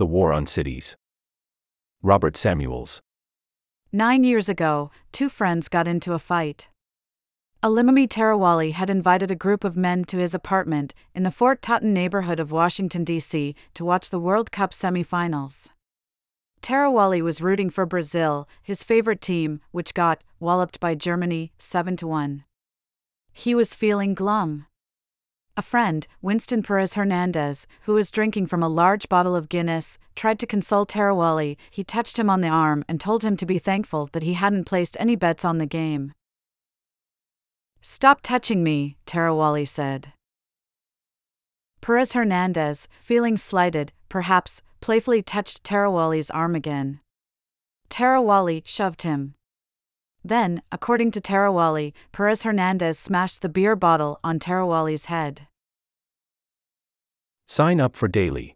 The War on Cities. Robert Samuels. Nine years ago, two friends got into a fight. Alimami Tarawali had invited a group of men to his apartment in the Fort Totten neighborhood of Washington, D.C., to watch the World Cup semifinals. Tarawali was rooting for Brazil, his favorite team, which got walloped by Germany 7 1. He was feeling glum. A friend, Winston Perez Hernandez, who was drinking from a large bottle of Guinness, tried to console Tarawali. He touched him on the arm and told him to be thankful that he hadn't placed any bets on the game. Stop touching me, Tarawali said. Perez Hernandez, feeling slighted, perhaps, playfully touched Tarawali's arm again. Tarawali shoved him. Then, according to Tarawali, Perez Hernandez smashed the beer bottle on Tarawali's head. Sign up for daily.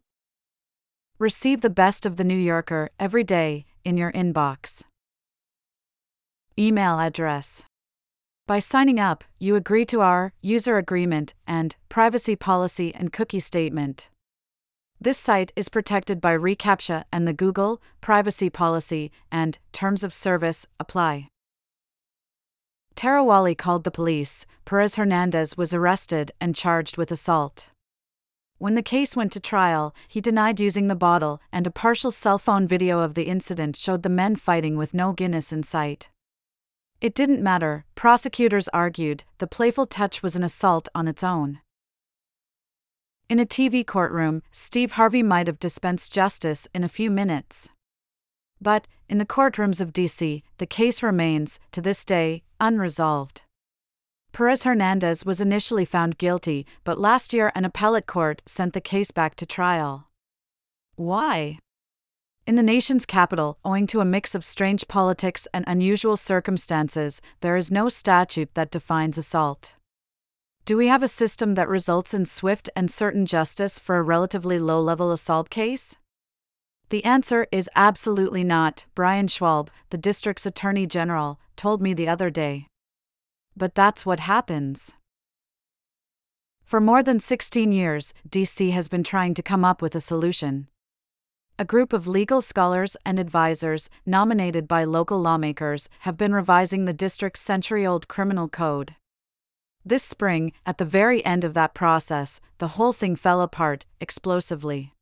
Receive the best of the New Yorker every day in your inbox. Email address. By signing up, you agree to our user agreement and privacy policy and cookie statement. This site is protected by reCAPTCHA and the Google privacy policy and terms of service apply. Tarawali called the police. Perez Hernandez was arrested and charged with assault. When the case went to trial, he denied using the bottle, and a partial cell phone video of the incident showed the men fighting with no Guinness in sight. It didn't matter, prosecutors argued, the playful touch was an assault on its own. In a TV courtroom, Steve Harvey might have dispensed justice in a few minutes. But, in the courtrooms of DC, the case remains, to this day, unresolved. Perez Hernandez was initially found guilty, but last year an appellate court sent the case back to trial. Why? In the nation's capital, owing to a mix of strange politics and unusual circumstances, there is no statute that defines assault. Do we have a system that results in swift and certain justice for a relatively low level assault case? The answer is absolutely not, Brian Schwalb, the district's attorney general, told me the other day. But that's what happens. For more than 16 years, DC has been trying to come up with a solution. A group of legal scholars and advisors, nominated by local lawmakers, have been revising the district's century old criminal code. This spring, at the very end of that process, the whole thing fell apart, explosively.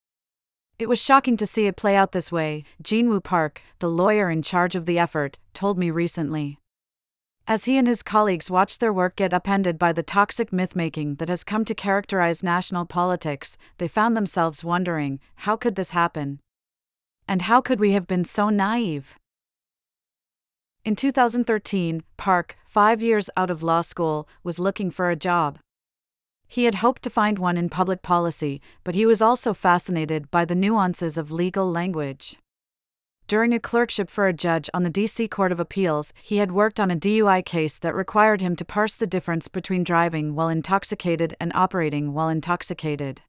It was shocking to see it play out this way, Jinwoo Park, the lawyer in charge of the effort, told me recently. As he and his colleagues watched their work get upended by the toxic mythmaking that has come to characterize national politics, they found themselves wondering how could this happen? And how could we have been so naive? In 2013, Park, five years out of law school, was looking for a job. He had hoped to find one in public policy, but he was also fascinated by the nuances of legal language. During a clerkship for a judge on the D.C. Court of Appeals, he had worked on a DUI case that required him to parse the difference between driving while intoxicated and operating while intoxicated.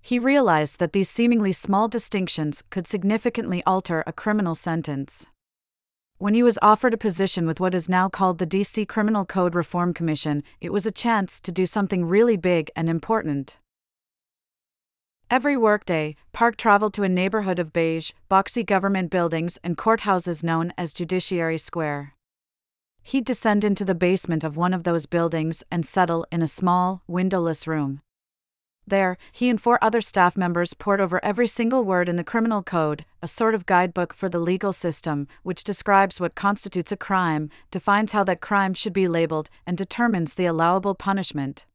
He realized that these seemingly small distinctions could significantly alter a criminal sentence. When he was offered a position with what is now called the DC Criminal Code Reform Commission, it was a chance to do something really big and important. Every workday, Park traveled to a neighborhood of beige, boxy government buildings and courthouses known as Judiciary Square. He'd descend into the basement of one of those buildings and settle in a small, windowless room. There, he and four other staff members pored over every single word in the criminal code, a sort of guidebook for the legal system, which describes what constitutes a crime, defines how that crime should be labeled, and determines the allowable punishment.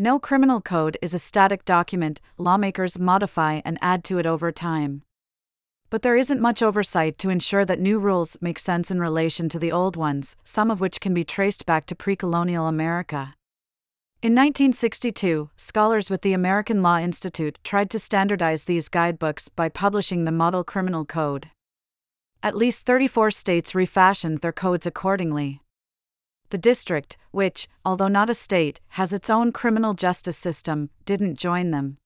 No criminal code is a static document, lawmakers modify and add to it over time. But there isn't much oversight to ensure that new rules make sense in relation to the old ones, some of which can be traced back to pre colonial America. In 1962, scholars with the American Law Institute tried to standardize these guidebooks by publishing the Model Criminal Code. At least 34 states refashioned their codes accordingly. The district, which, although not a state, has its own criminal justice system, didn't join them.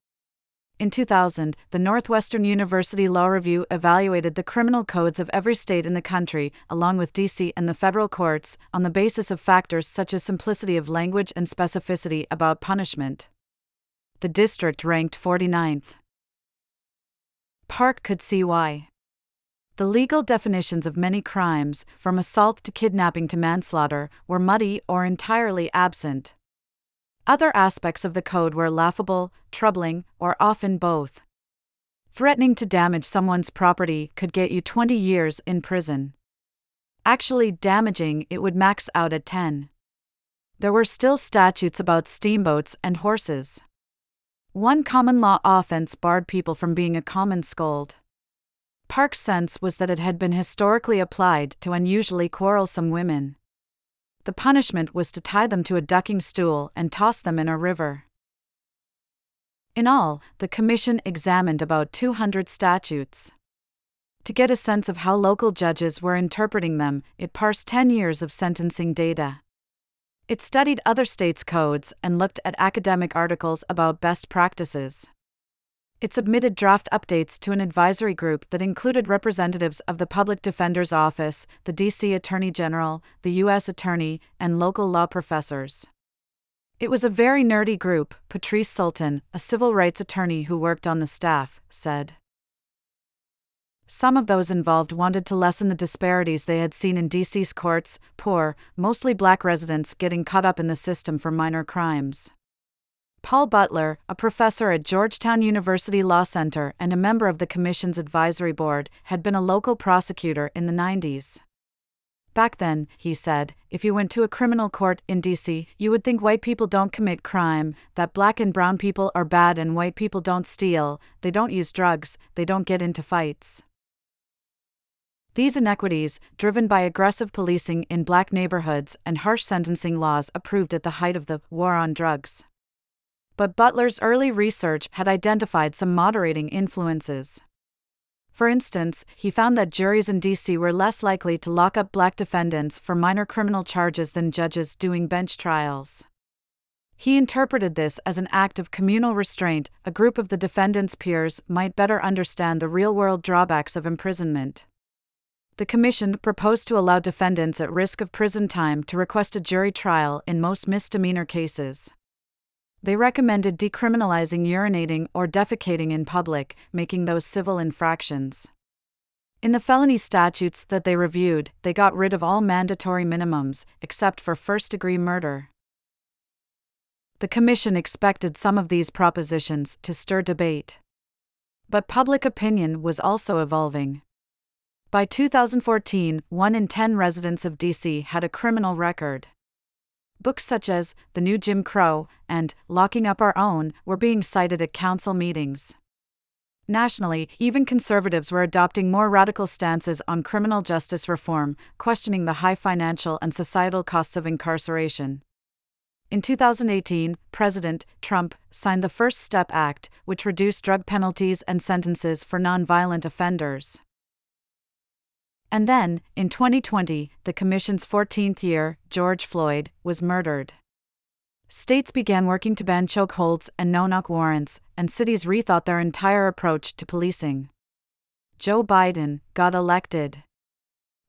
In 2000, the Northwestern University Law Review evaluated the criminal codes of every state in the country, along with DC and the federal courts, on the basis of factors such as simplicity of language and specificity about punishment. The district ranked 49th. Park could see why. The legal definitions of many crimes, from assault to kidnapping to manslaughter, were muddy or entirely absent. Other aspects of the code were laughable, troubling, or often both. Threatening to damage someone's property could get you 20 years in prison. Actually damaging it would max out at 10. There were still statutes about steamboats and horses. One common law offense barred people from being a common scold. Park's sense was that it had been historically applied to unusually quarrelsome women. The punishment was to tie them to a ducking stool and toss them in a river. In all, the Commission examined about 200 statutes. To get a sense of how local judges were interpreting them, it parsed 10 years of sentencing data. It studied other states' codes and looked at academic articles about best practices. It submitted draft updates to an advisory group that included representatives of the Public Defender's Office, the D.C. Attorney General, the U.S. Attorney, and local law professors. It was a very nerdy group, Patrice Sultan, a civil rights attorney who worked on the staff, said. Some of those involved wanted to lessen the disparities they had seen in DC's courts poor, mostly black residents getting caught up in the system for minor crimes. Paul Butler, a professor at Georgetown University Law Center and a member of the Commission's advisory board, had been a local prosecutor in the 90s. Back then, he said, if you went to a criminal court in DC, you would think white people don't commit crime, that black and brown people are bad and white people don't steal, they don't use drugs, they don't get into fights. These inequities, driven by aggressive policing in black neighborhoods and harsh sentencing laws approved at the height of the war on drugs. But Butler's early research had identified some moderating influences. For instance, he found that juries in D.C. were less likely to lock up black defendants for minor criminal charges than judges doing bench trials. He interpreted this as an act of communal restraint, a group of the defendant's peers might better understand the real world drawbacks of imprisonment the Commission proposed to allow defendants at risk of prison time to request a jury trial in most misdemeanor cases. They recommended decriminalizing urinating or defecating in public, making those civil infractions. In the felony statutes that they reviewed, they got rid of all mandatory minimums, except for first degree murder. The Commission expected some of these propositions to stir debate. But public opinion was also evolving. By 2014, 1 in 10 residents of DC had a criminal record. Books such as The New Jim Crow and Locking Up Our Own were being cited at council meetings. Nationally, even conservatives were adopting more radical stances on criminal justice reform, questioning the high financial and societal costs of incarceration. In 2018, President Trump signed the First Step Act, which reduced drug penalties and sentences for nonviolent offenders. And then, in 2020, the Commission's 14th year, George Floyd, was murdered. States began working to ban chokeholds and no knock warrants, and cities rethought their entire approach to policing. Joe Biden got elected.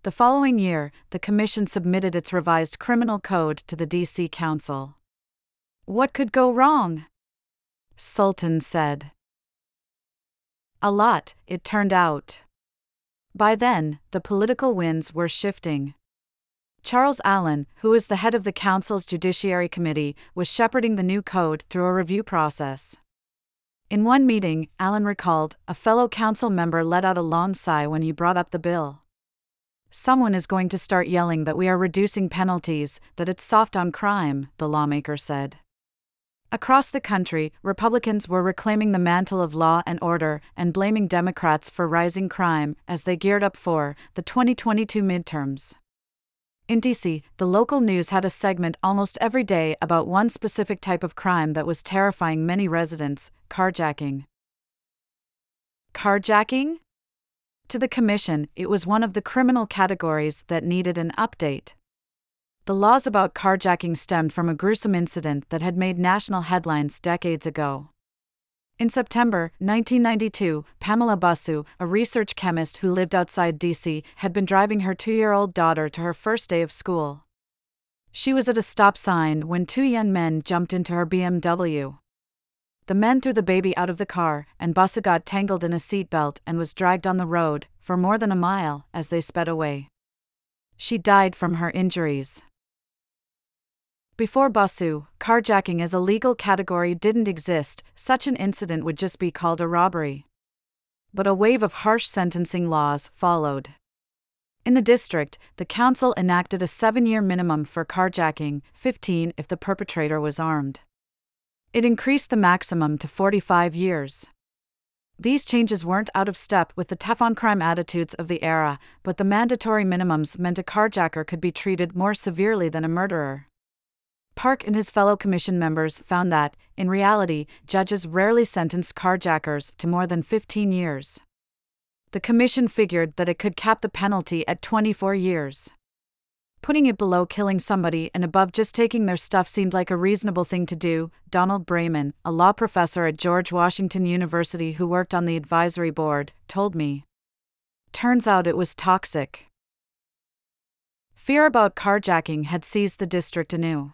The following year, the Commission submitted its revised criminal code to the D.C. Council. What could go wrong? Sultan said. A lot, it turned out. By then, the political winds were shifting. Charles Allen, who was the head of the Council's Judiciary Committee, was shepherding the new code through a review process. In one meeting, Allen recalled, a fellow council member let out a long sigh when he brought up the bill. Someone is going to start yelling that we are reducing penalties, that it's soft on crime, the lawmaker said. Across the country, Republicans were reclaiming the mantle of law and order and blaming Democrats for rising crime as they geared up for the 2022 midterms. In DC, the local news had a segment almost every day about one specific type of crime that was terrifying many residents carjacking. Carjacking? To the Commission, it was one of the criminal categories that needed an update. The laws about carjacking stemmed from a gruesome incident that had made national headlines decades ago. In September 1992, Pamela Basu, a research chemist who lived outside DC, had been driving her two year old daughter to her first day of school. She was at a stop sign when two young men jumped into her BMW. The men threw the baby out of the car, and Basu got tangled in a seatbelt and was dragged on the road for more than a mile as they sped away. She died from her injuries. Before Basu, carjacking as a legal category didn't exist, such an incident would just be called a robbery. But a wave of harsh sentencing laws followed. In the district, the council enacted a seven year minimum for carjacking, 15 if the perpetrator was armed. It increased the maximum to 45 years. These changes weren't out of step with the tough on crime attitudes of the era, but the mandatory minimums meant a carjacker could be treated more severely than a murderer. Park and his fellow commission members found that, in reality, judges rarely sentenced carjackers to more than 15 years the Commission figured that it could cap the penalty at 24 years. Putting it below killing somebody and above just taking their stuff seemed like a reasonable thing to do. Donald Braman, a law professor at George Washington University who worked on the advisory board, told me. Turns out it was toxic. Fear about carjacking had seized the district anew.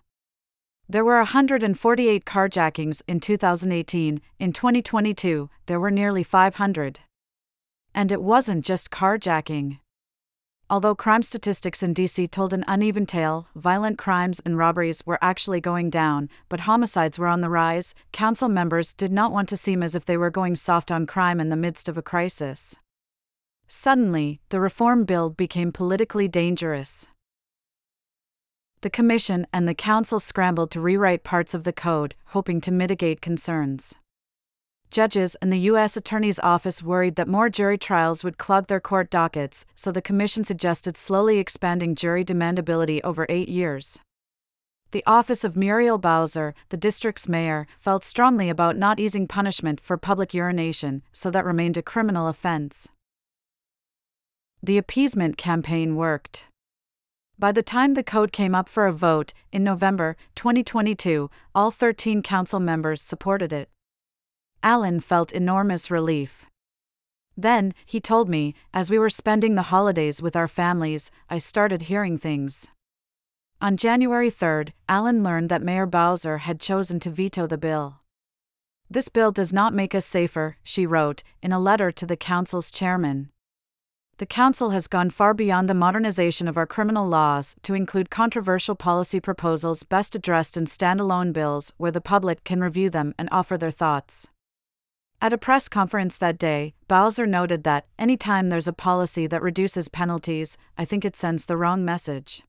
There were 148 carjackings in 2018. In 2022, there were nearly 500. And it wasn't just carjacking. Although crime statistics in DC told an uneven tale, violent crimes and robberies were actually going down, but homicides were on the rise, council members did not want to seem as if they were going soft on crime in the midst of a crisis. Suddenly, the reform bill became politically dangerous. The Commission and the Council scrambled to rewrite parts of the code, hoping to mitigate concerns judges and the U.S. Attorney's Office worried that more jury trials would clog their court dockets, so the Commission suggested slowly expanding jury demandability over eight years. The office of Muriel Bowser, the district's mayor, felt strongly about not easing punishment for public urination, so that remained a criminal offense. The appeasement campaign worked. By the time the code came up for a vote, in November 2022, all 13 council members supported it. Allen felt enormous relief. Then, he told me, as we were spending the holidays with our families, I started hearing things. On January 3, Allen learned that Mayor Bowser had chosen to veto the bill. This bill does not make us safer, she wrote, in a letter to the Council's chairman. The Council has gone far beyond the modernization of our criminal laws to include controversial policy proposals best addressed in standalone bills where the public can review them and offer their thoughts. At a press conference that day, Bowser noted that, anytime there's a policy that reduces penalties, I think it sends the wrong message.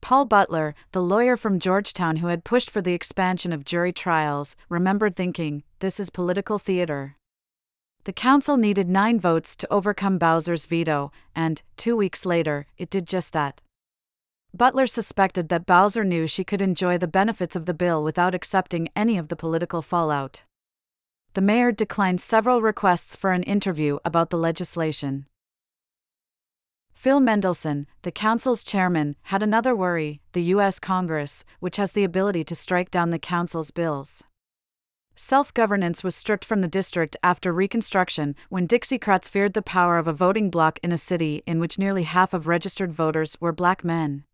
Paul Butler, the lawyer from Georgetown who had pushed for the expansion of jury trials, remembered thinking, this is political theater. The council needed nine votes to overcome Bowser's veto, and, two weeks later, it did just that. Butler suspected that Bowser knew she could enjoy the benefits of the bill without accepting any of the political fallout the mayor declined several requests for an interview about the legislation. Phil Mendelson, the council's chairman, had another worry the U.S. Congress, which has the ability to strike down the council's bills. Self governance was stripped from the district after Reconstruction when Dixiecrats feared the power of a voting bloc in a city in which nearly half of registered voters were black men.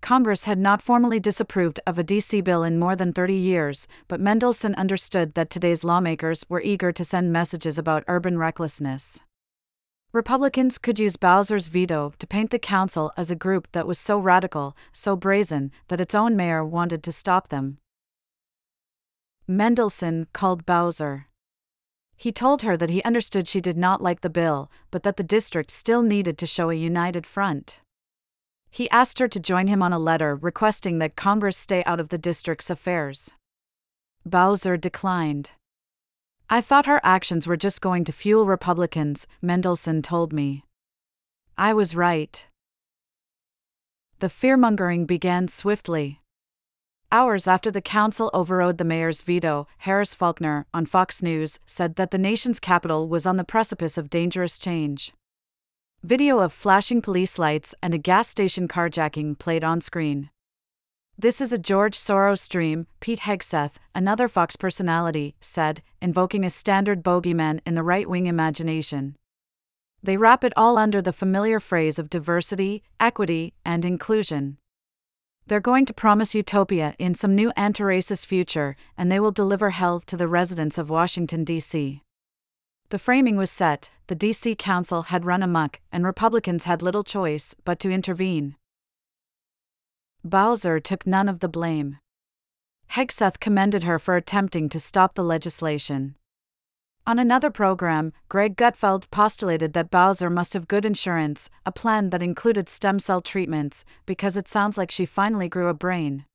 Congress had not formally disapproved of a DC bill in more than 30 years, but Mendelson understood that today's lawmakers were eager to send messages about urban recklessness. Republicans could use Bowser's veto to paint the council as a group that was so radical, so brazen, that its own mayor wanted to stop them. Mendelson called Bowser. He told her that he understood she did not like the bill, but that the district still needed to show a united front. He asked her to join him on a letter requesting that Congress stay out of the district's affairs. Bowser declined. I thought her actions were just going to fuel Republicans, Mendelson told me. I was right. The fearmongering began swiftly. Hours after the council overrode the mayor's veto, Harris Faulkner, on Fox News, said that the nation's capital was on the precipice of dangerous change. Video of flashing police lights and a gas station carjacking played on screen. This is a George Soros stream, Pete Hegseth, another Fox personality, said, invoking a standard bogeyman in the right wing imagination. They wrap it all under the familiar phrase of diversity, equity, and inclusion. They're going to promise utopia in some new anti racist future, and they will deliver hell to the residents of Washington, D.C. The framing was set, the D.C. Council had run amok, and Republicans had little choice but to intervene. Bowser took none of the blame. Hegseth commended her for attempting to stop the legislation. On another program, Greg Gutfeld postulated that Bowser must have good insurance, a plan that included stem cell treatments, because it sounds like she finally grew a brain.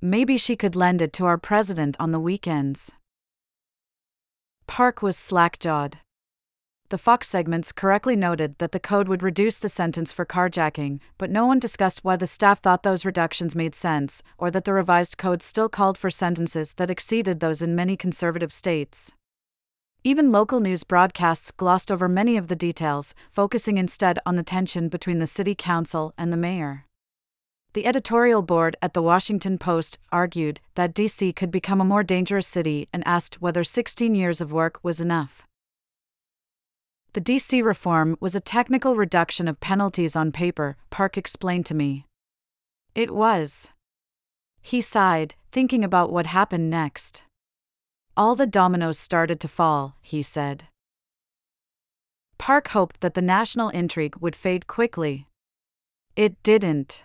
Maybe she could lend it to our president on the weekends. Park was slack jawed. The Fox segments correctly noted that the code would reduce the sentence for carjacking, but no one discussed why the staff thought those reductions made sense, or that the revised code still called for sentences that exceeded those in many conservative states. Even local news broadcasts glossed over many of the details, focusing instead on the tension between the city council and the mayor. The editorial board at the Washington Post argued that DC could become a more dangerous city and asked whether 16 years of work was enough. The DC reform was a technical reduction of penalties on paper, Park explained to me. It was. He sighed, thinking about what happened next. All the dominoes started to fall, he said. Park hoped that the national intrigue would fade quickly. It didn't.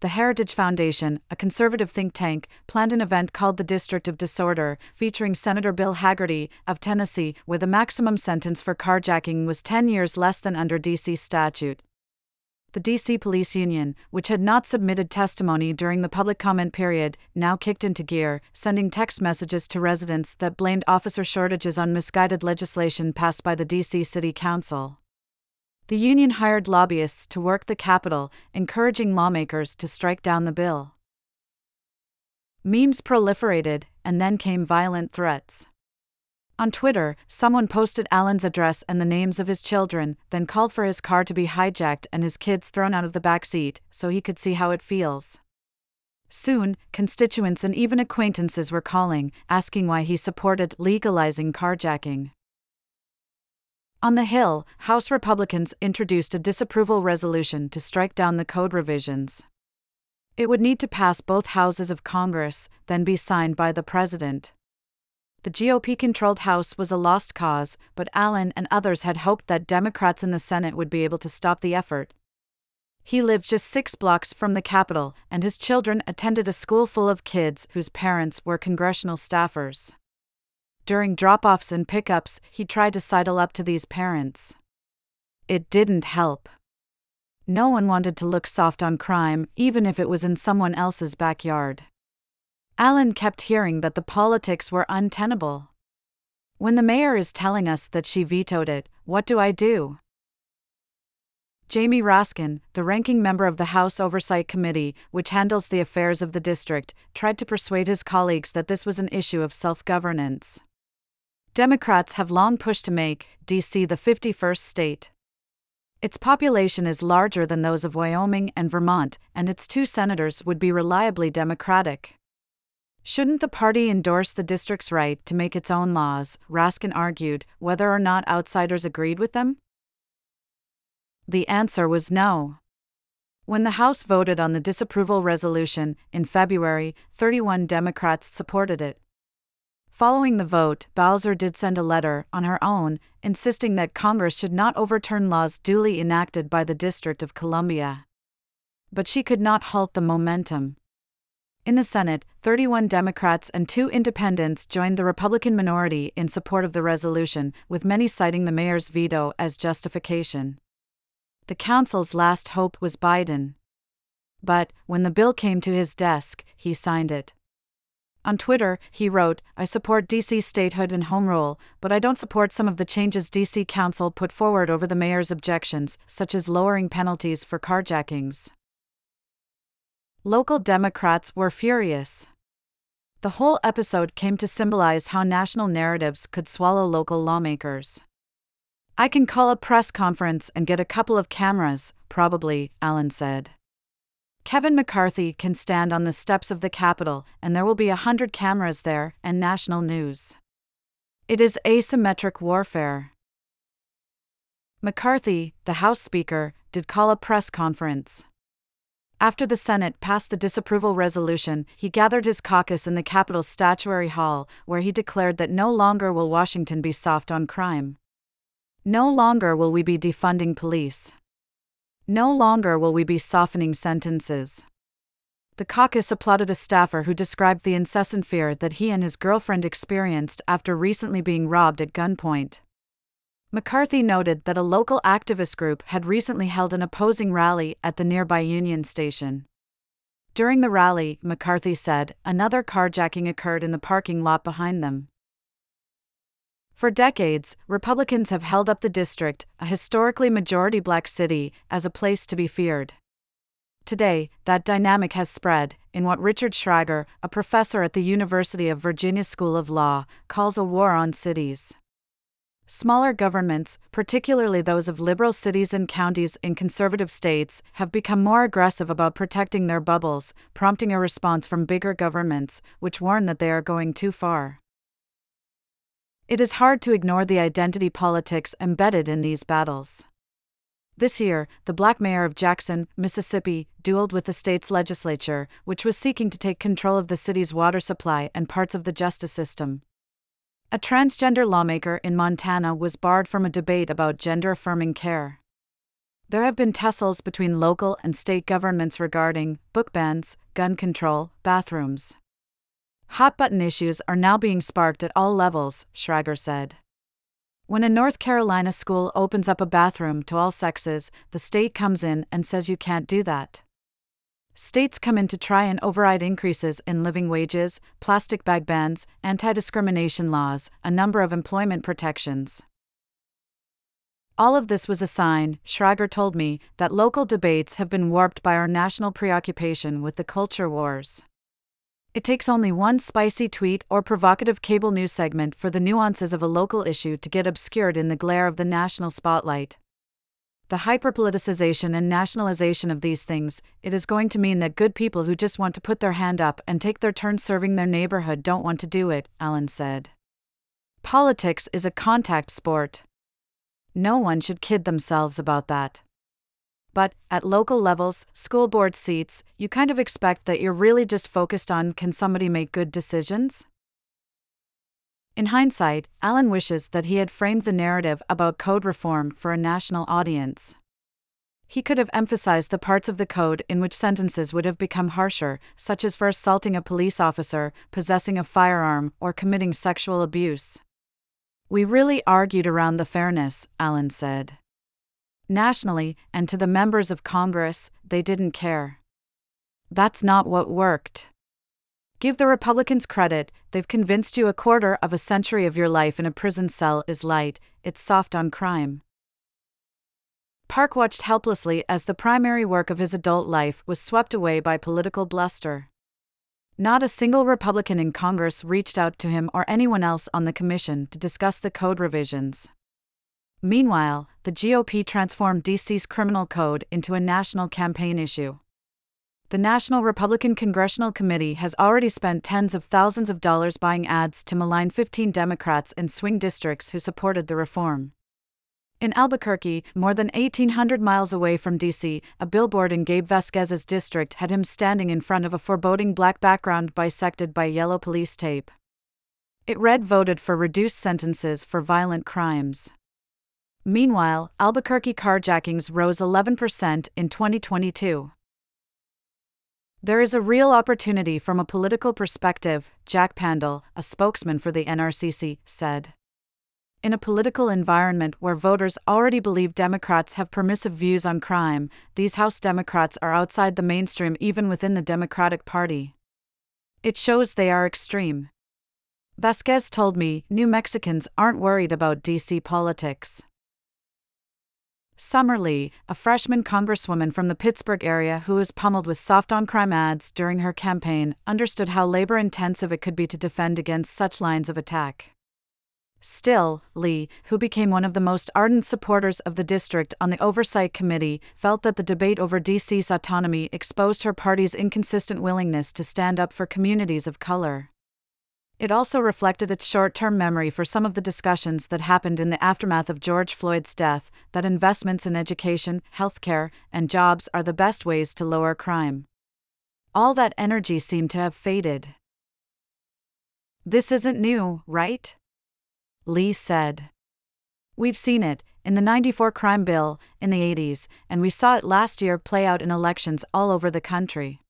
The Heritage Foundation, a conservative think tank, planned an event called the District of Disorder, featuring Senator Bill Hagerty of Tennessee, where the maximum sentence for carjacking was 10 years less than under D.C. statute the DC Police Union, which had not submitted testimony during the public comment period, now kicked into gear, sending text messages to residents that blamed officer shortages on misguided legislation passed by the DC City Council. The union hired lobbyists to work the Capitol, encouraging lawmakers to strike down the bill. Memes proliferated, and then came violent threats. On Twitter, someone posted Allen's address and the names of his children, then called for his car to be hijacked and his kids thrown out of the back seat so he could see how it feels. Soon, constituents and even acquaintances were calling, asking why he supported legalizing carjacking. On the Hill, House Republicans introduced a disapproval resolution to strike down the code revisions. It would need to pass both houses of Congress, then be signed by the President. The GOP controlled House was a lost cause, but Allen and others had hoped that Democrats in the Senate would be able to stop the effort. He lived just six blocks from the Capitol, and his children attended a school full of kids whose parents were congressional staffers. During drop offs and pickups, he tried to sidle up to these parents. It didn't help. No one wanted to look soft on crime, even if it was in someone else's backyard. Allen kept hearing that the politics were untenable. When the mayor is telling us that she vetoed it, what do I do? Jamie Raskin, the ranking member of the House Oversight Committee, which handles the affairs of the district, tried to persuade his colleagues that this was an issue of self governance. Democrats have long pushed to make D.C. the 51st state. Its population is larger than those of Wyoming and Vermont, and its two senators would be reliably Democratic. Shouldn't the party endorse the district's right to make its own laws? Raskin argued, whether or not outsiders agreed with them? The answer was no. When the House voted on the disapproval resolution in February, 31 Democrats supported it. Following the vote, Bowser did send a letter on her own, insisting that Congress should not overturn laws duly enacted by the District of Columbia. But she could not halt the momentum. In the Senate, 31 Democrats and two independents joined the Republican minority in support of the resolution, with many citing the mayor's veto as justification. The council's last hope was Biden. But, when the bill came to his desk, he signed it. On Twitter, he wrote, I support DC statehood and home rule, but I don't support some of the changes DC Council put forward over the mayor's objections, such as lowering penalties for carjackings. Local Democrats were furious. The whole episode came to symbolize how national narratives could swallow local lawmakers. I can call a press conference and get a couple of cameras, probably, Allen said. Kevin McCarthy can stand on the steps of the Capitol, and there will be a hundred cameras there, and national news. It is asymmetric warfare. McCarthy, the House Speaker, did call a press conference. After the Senate passed the disapproval resolution, he gathered his caucus in the Capitol's Statuary Hall, where he declared that no longer will Washington be soft on crime. No longer will we be defunding police. No longer will we be softening sentences. The caucus applauded a staffer who described the incessant fear that he and his girlfriend experienced after recently being robbed at gunpoint. McCarthy noted that a local activist group had recently held an opposing rally at the nearby Union Station. During the rally, McCarthy said, another carjacking occurred in the parking lot behind them. For decades, Republicans have held up the district, a historically majority black city, as a place to be feared. Today, that dynamic has spread in what Richard Schragger, a professor at the University of Virginia School of Law, calls a war on cities. Smaller governments, particularly those of liberal cities and counties in conservative states, have become more aggressive about protecting their bubbles, prompting a response from bigger governments, which warn that they are going too far. It is hard to ignore the identity politics embedded in these battles. This year, the black mayor of Jackson, Mississippi, dueled with the state's legislature, which was seeking to take control of the city's water supply and parts of the justice system. A transgender lawmaker in Montana was barred from a debate about gender affirming care. There have been tussles between local and state governments regarding book bans, gun control, bathrooms. Hot button issues are now being sparked at all levels, Schragger said. When a North Carolina school opens up a bathroom to all sexes, the state comes in and says you can't do that. States come in to try and override increases in living wages, plastic bag bans, anti discrimination laws, a number of employment protections. All of this was a sign, Schragger told me, that local debates have been warped by our national preoccupation with the culture wars. It takes only one spicy tweet or provocative cable news segment for the nuances of a local issue to get obscured in the glare of the national spotlight the hyperpoliticization and nationalization of these things, it is going to mean that good people who just want to put their hand up and take their turn serving their neighborhood don't want to do it, Allen said. Politics is a contact sport. No one should kid themselves about that. But, at local levels, school board seats, you kind of expect that you're really just focused on can somebody make good decisions? In hindsight, Allen wishes that he had framed the narrative about code reform for a national audience. He could have emphasized the parts of the code in which sentences would have become harsher, such as for assaulting a police officer, possessing a firearm, or committing sexual abuse. We really argued around the fairness, Allen said. Nationally, and to the members of Congress, they didn't care. That's not what worked. Give the Republicans credit, they've convinced you a quarter of a century of your life in a prison cell is light, it's soft on crime. Park watched helplessly as the primary work of his adult life was swept away by political bluster. Not a single Republican in Congress reached out to him or anyone else on the commission to discuss the code revisions. Meanwhile, the GOP transformed DC's criminal code into a national campaign issue the National Republican Congressional Committee has already spent tens of thousands of dollars buying ads to malign 15 Democrats in swing districts who supported the reform. In Albuquerque, more than 1,800 miles away from D.C., a billboard in Gabe Vasquez's district had him standing in front of a foreboding black background bisected by yellow police tape. It read voted for reduced sentences for violent crimes. Meanwhile, Albuquerque carjackings rose 11% in 2022. There is a real opportunity from a political perspective, Jack Pandol, a spokesman for the NRCC, said. In a political environment where voters already believe Democrats have permissive views on crime, these House Democrats are outside the mainstream even within the Democratic Party. It shows they are extreme. Vasquez told me New Mexicans aren't worried about DC politics. Summer Lee, a freshman congresswoman from the Pittsburgh area who was pummeled with soft on crime ads during her campaign, understood how labor intensive it could be to defend against such lines of attack. Still, Lee, who became one of the most ardent supporters of the district on the Oversight Committee, felt that the debate over DC's autonomy exposed her party's inconsistent willingness to stand up for communities of color. It also reflected its short term memory for some of the discussions that happened in the aftermath of George Floyd's death that investments in education, healthcare, and jobs are the best ways to lower crime. All that energy seemed to have faded. This isn't new, right? Lee said. We've seen it, in the 94 crime bill, in the 80s, and we saw it last year play out in elections all over the country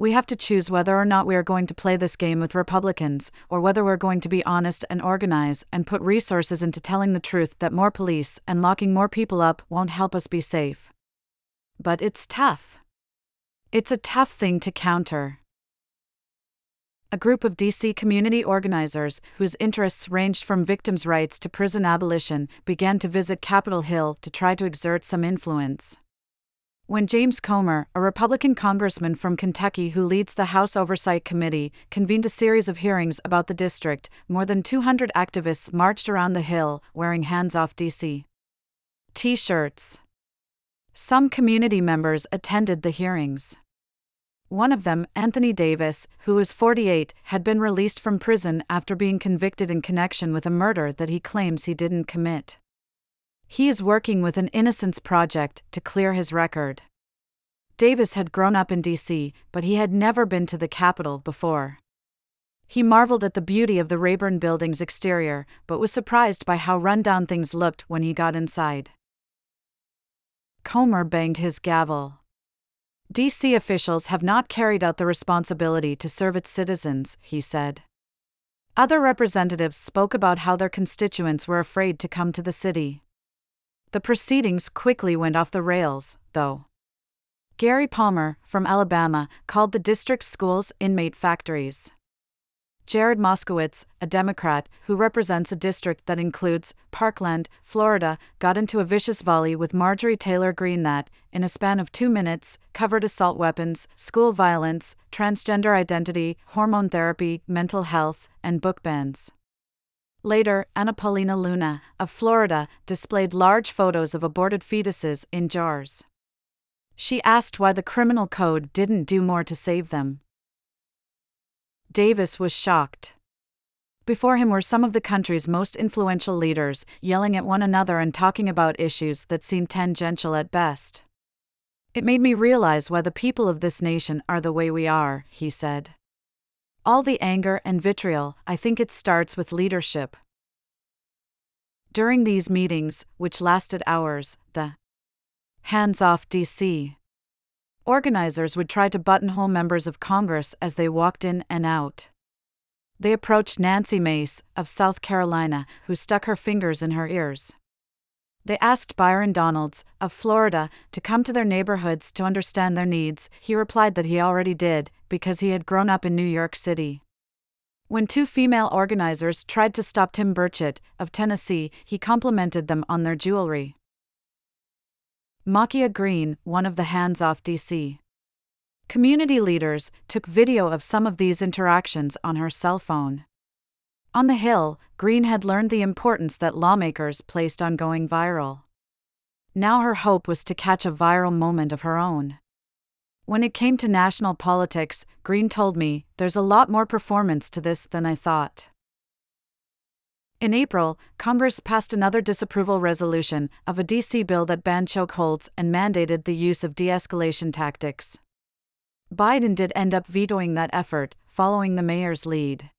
we have to choose whether or not we are going to play this game with Republicans, or whether we're going to be honest and organize and put resources into telling the truth that more police and locking more people up won't help us be safe. But it's tough. It's a tough thing to counter. A group of DC community organizers, whose interests ranged from victims' rights to prison abolition, began to visit Capitol Hill to try to exert some influence when James Comer, a Republican congressman from Kentucky who leads the House Oversight Committee, convened a series of hearings about the district, more than 200 activists marched around the Hill wearing Hands Off DC t shirts. Some community members attended the hearings. One of them, Anthony Davis, who was 48, had been released from prison after being convicted in connection with a murder that he claims he didn't commit. He is working with an Innocence Project to clear his record. Davis had grown up in D.C., but he had never been to the Capitol before. He marveled at the beauty of the Rayburn building's exterior, but was surprised by how rundown things looked when he got inside. Comer banged his gavel. DC officials have not carried out the responsibility to serve its citizens, he said. Other representatives spoke about how their constituents were afraid to come to the city. The proceedings quickly went off the rails, though. Gary Palmer, from Alabama, called the district schools inmate factories. Jared Moskowitz, a Democrat who represents a district that includes Parkland, Florida, got into a vicious volley with Marjorie Taylor Greene that, in a span of two minutes, covered assault weapons, school violence, transgender identity, hormone therapy, mental health, and book bans. Later, Anna Paulina Luna, of Florida, displayed large photos of aborted fetuses in jars. She asked why the criminal code didn't do more to save them. Davis was shocked. Before him were some of the country's most influential leaders, yelling at one another and talking about issues that seemed tangential at best. It made me realize why the people of this nation are the way we are, he said. All the anger and vitriol, I think it starts with leadership. During these meetings, which lasted hours, the hands off DC organizers would try to buttonhole members of Congress as they walked in and out. They approached Nancy Mace, of South Carolina, who stuck her fingers in her ears. They asked Byron Donalds, of Florida, to come to their neighborhoods to understand their needs. He replied that he already did, because he had grown up in New York City. When two female organizers tried to stop Tim Burchett, of Tennessee, he complimented them on their jewelry. Makia Green, one of the Hands Off DC community leaders, took video of some of these interactions on her cell phone. On the Hill, Green had learned the importance that lawmakers placed on going viral. Now her hope was to catch a viral moment of her own. When it came to national politics, Green told me, there's a lot more performance to this than I thought. In April, Congress passed another disapproval resolution of a DC bill that banned chokeholds and mandated the use of de escalation tactics. Biden did end up vetoing that effort, following the mayor's lead.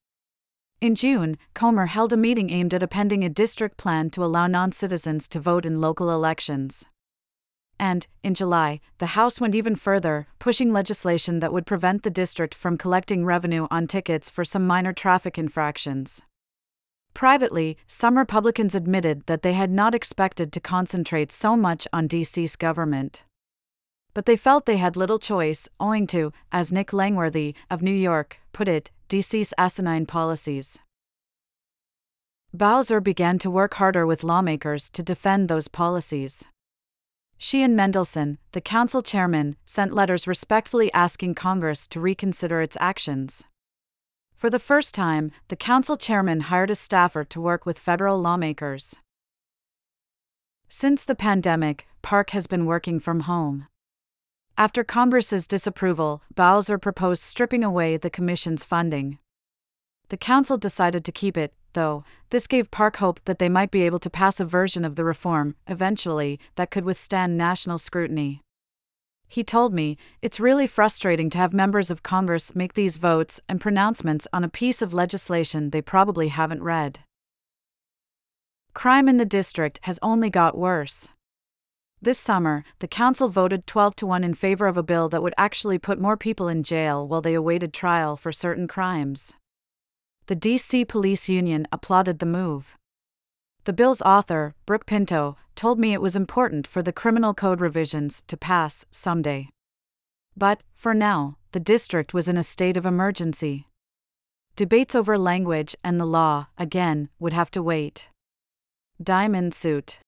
In June, Comer held a meeting aimed at appending a district plan to allow non citizens to vote in local elections. And, in July, the House went even further, pushing legislation that would prevent the district from collecting revenue on tickets for some minor traffic infractions. Privately, some Republicans admitted that they had not expected to concentrate so much on DC's government. But they felt they had little choice, owing to, as Nick Langworthy, of New York, put it, DC's asinine policies. Bowser began to work harder with lawmakers to defend those policies. She and Mendelson, the council chairman, sent letters respectfully asking Congress to reconsider its actions. For the first time, the council chairman hired a staffer to work with federal lawmakers. Since the pandemic, Park has been working from home. After Congress's disapproval, Bowser proposed stripping away the Commission's funding. The council decided to keep it, though. This gave Park hope that they might be able to pass a version of the reform, eventually, that could withstand national scrutiny. He told me, It's really frustrating to have members of Congress make these votes and pronouncements on a piece of legislation they probably haven't read. Crime in the district has only got worse. This summer, the council voted 12 to 1 in favor of a bill that would actually put more people in jail while they awaited trial for certain crimes. The DC Police Union applauded the move. The bill's author, Brooke Pinto, told me it was important for the criminal code revisions to pass someday. But, for now, the district was in a state of emergency. Debates over language and the law, again, would have to wait. Diamond Suit